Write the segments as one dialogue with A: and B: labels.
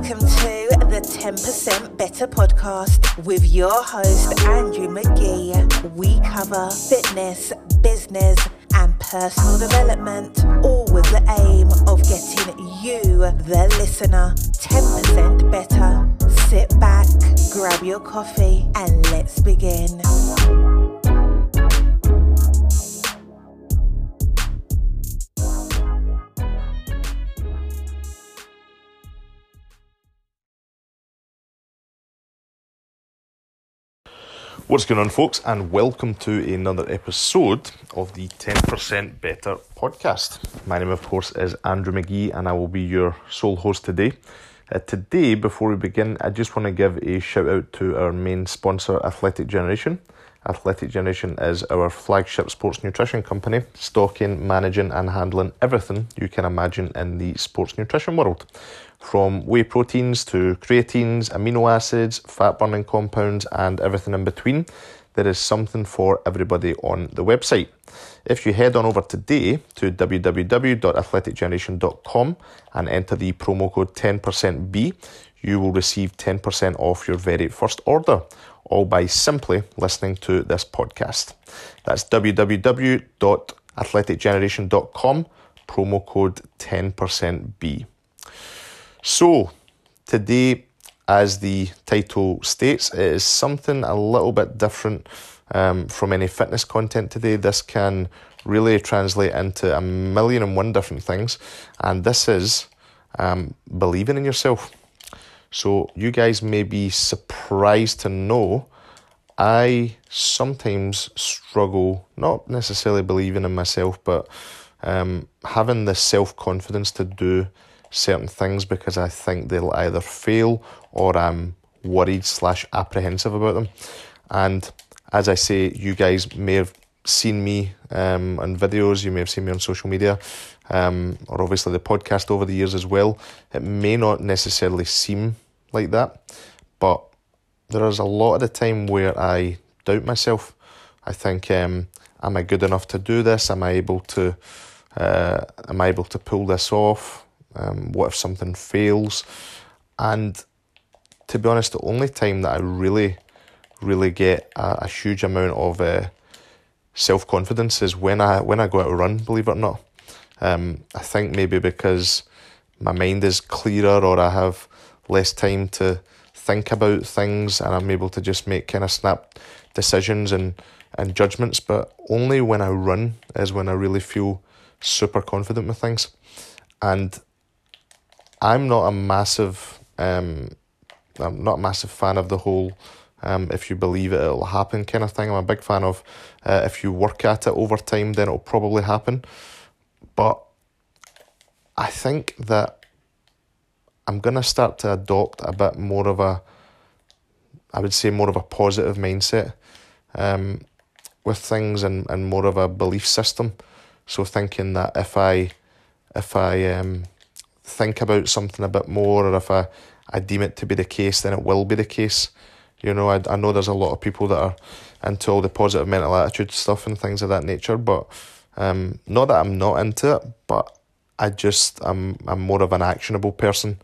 A: Welcome to the 10% Better podcast with your host, Andrew McGee. We cover fitness, business, and personal development, all with the aim of getting you, the listener, 10% better. Sit back, grab your coffee, and let's begin.
B: What's going on, folks, and welcome to another episode of the 10% Better podcast. My name, of course, is Andrew McGee, and I will be your sole host today. Uh, today, before we begin, I just want to give a shout out to our main sponsor, Athletic Generation. Athletic Generation is our flagship sports nutrition company, stocking, managing, and handling everything you can imagine in the sports nutrition world from whey proteins to creatines, amino acids, fat burning compounds, and everything in between. There is something for everybody on the website. If you head on over today to www.athleticgeneration.com and enter the promo code 10%B, you will receive 10% off your very first order, all by simply listening to this podcast. That's www.athleticgeneration.com, promo code 10%B. So, today, as the title states, it is something a little bit different um, from any fitness content today. This can really translate into a million and one different things, and this is um, believing in yourself. So, you guys may be surprised to know I sometimes struggle, not necessarily believing in myself, but um, having the self confidence to do certain things because I think they'll either fail or I'm worried slash apprehensive about them. And as I say, you guys may have seen me um, on videos, you may have seen me on social media, um, or obviously the podcast over the years as well. It may not necessarily seem like that, but there is a lot of the time where I doubt myself. I think, um, am I good enough to do this? Am I able to? Uh, am I able to pull this off? Um, what if something fails? And to be honest, the only time that I really, really get a, a huge amount of uh, self confidence is when I when I go out to run. Believe it or not, um, I think maybe because my mind is clearer or I have less time to think about things and I'm able to just make kind of snap decisions and and judgments. But only when I run is when I really feel super confident with things. And I'm not a massive, um, I'm not a massive fan of the whole. Um, if you believe it, it'll happen kind of thing. I'm a big fan of uh, if you work at it over time, then it'll probably happen. But I think that I'm going to start to adopt a bit more of a, I would say, more of a positive mindset um, with things and, and more of a belief system. So thinking that if I, if I, um, think about something a bit more, or if I, I deem it to be the case, then it will be the case. You know, I, I know there's a lot of people that are into all the positive mental attitude stuff and things of that nature, but um, not that I'm not into it, but I just I'm I'm more of an actionable person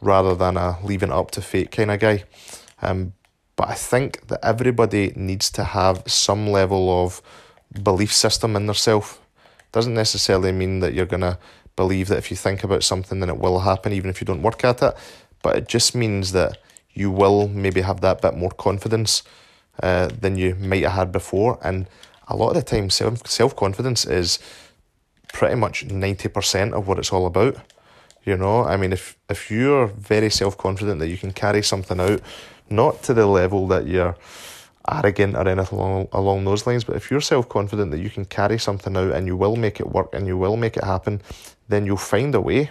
B: rather than a leaving it up to fate kind of guy. Um, but I think that everybody needs to have some level of belief system in themselves. Doesn't necessarily mean that you're gonna believe that if you think about something, then it will happen, even if you don't work at it. But it just means that you will maybe have that bit more confidence uh, than you might have had before. And a lot of the time, self self confidence is pretty much ninety percent of what it's all about. You know, I mean, if if you're very self confident that you can carry something out, not to the level that you're arrogant or anything along, along those lines. But if you're self confident that you can carry something out and you will make it work and you will make it happen, then you'll find a way.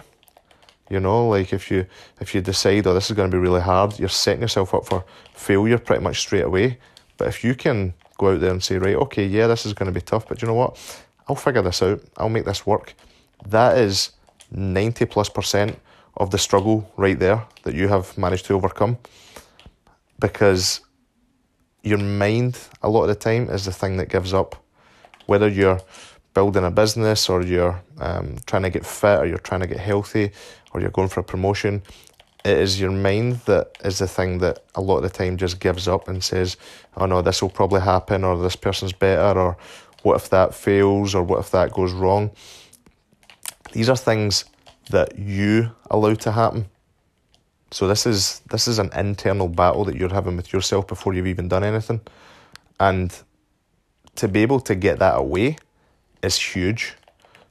B: You know, like if you if you decide, oh, this is going to be really hard, you're setting yourself up for failure pretty much straight away. But if you can go out there and say, right, okay, yeah, this is going to be tough, but you know what? I'll figure this out. I'll make this work. That is ninety plus percent of the struggle right there that you have managed to overcome. Because your mind a lot of the time is the thing that gives up. Whether you're building a business or you're um, trying to get fit or you're trying to get healthy or you're going for a promotion, it is your mind that is the thing that a lot of the time just gives up and says, oh no, this will probably happen, or this person's better, or what if that fails, or what if that goes wrong. These are things that you allow to happen. So this is this is an internal battle that you're having with yourself before you've even done anything. And to be able to get that away is huge.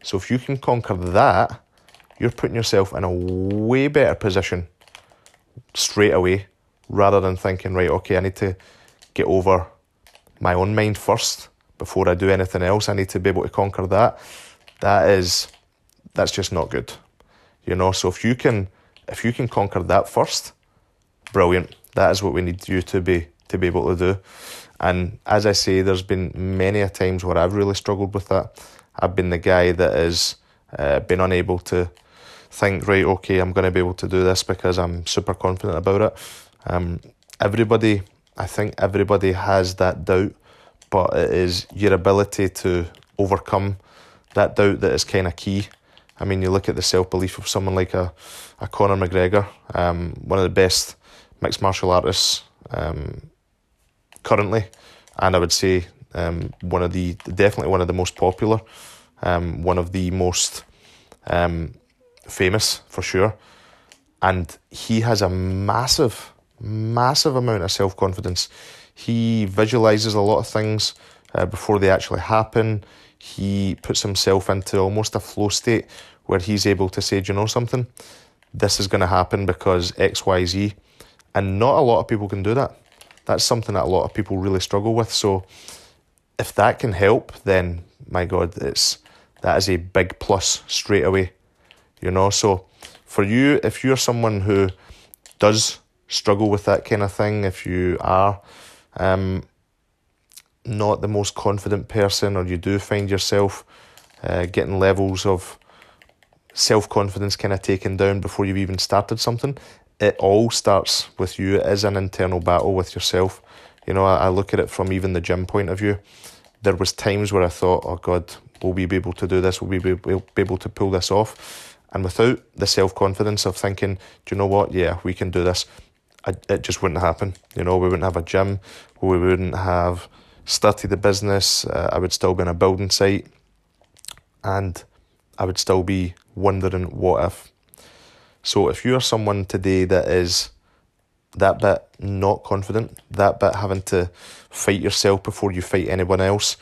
B: So if you can conquer that, you're putting yourself in a way better position straight away rather than thinking, right, okay, I need to get over my own mind first before I do anything else. I need to be able to conquer that. That is that's just not good. You know, so if you can if you can conquer that first, brilliant. That is what we need you to be to be able to do. And as I say, there's been many a times where I've really struggled with that. I've been the guy that has uh, been unable to think, right, okay, I'm going to be able to do this because I'm super confident about it. Um, everybody, I think everybody has that doubt, but it is your ability to overcome that doubt that is kind of key. I mean, you look at the self belief of someone like a, a Conor McGregor, um, one of the best mixed martial artists um, currently, and I would say um, one of the definitely one of the most popular, um, one of the most um, famous for sure, and he has a massive, massive amount of self confidence. He visualizes a lot of things uh, before they actually happen. He puts himself into almost a flow state where he's able to say, Do you know something? This is going to happen because X, Y, Z. And not a lot of people can do that. That's something that a lot of people really struggle with. So if that can help, then my God, it's that is a big plus straight away. You know, so for you, if you're someone who does struggle with that kind of thing, if you are um, not the most confident person, or you do find yourself uh, getting levels of self confidence kind of taken down before you've even started something, it all starts with you. It is an internal battle with yourself. You know, I, I look at it from even the gym point of view. There was times where I thought, oh God, will we be able to do this? Will we be able to pull this off? And without the self confidence of thinking, do you know what? Yeah, we can do this. It just wouldn't happen. You know, we wouldn't have a gym. We wouldn't have started the business. Uh, I would still be on a building site, and I would still be wondering what if. So if you're someone today that is that bit not confident, that bit having to fight yourself before you fight anyone else,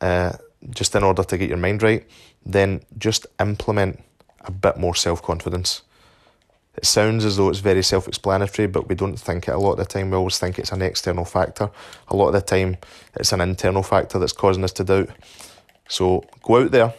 B: uh, just in order to get your mind right, then just implement a bit more self confidence. It sounds as though it's very self explanatory, but we don't think it a lot of the time. We always think it's an external factor. A lot of the time, it's an internal factor that's causing us to doubt. So go out there.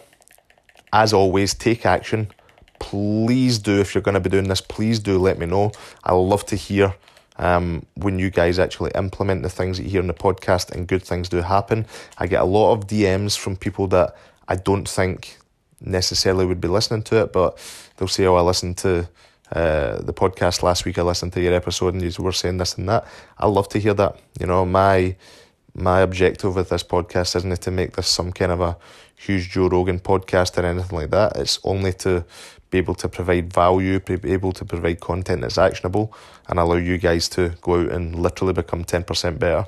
B: As always, take action. Please do, if you're going to be doing this, please do let me know. I love to hear um, when you guys actually implement the things that you hear in the podcast and good things do happen. I get a lot of DMs from people that I don't think necessarily would be listening to it, but they'll say, "Oh, I listened to uh, the podcast last week. I listened to your episode, and you were saying this and that." I love to hear that. You know, my my objective with this podcast isn't to make this some kind of a huge Joe Rogan podcast or anything like that. It's only to be able to provide value, be able to provide content that's actionable, and allow you guys to go out and literally become 10% better.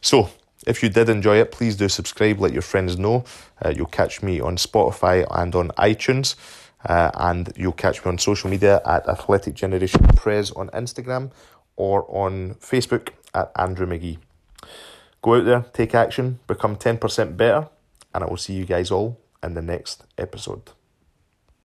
B: So, if you did enjoy it, please do subscribe, let your friends know. Uh, you'll catch me on Spotify and on iTunes. Uh, and you'll catch me on social media at Athletic Generation Prez on Instagram or on Facebook at Andrew McGee. Go out there, take action, become 10% better, and I will see you guys all in the next episode.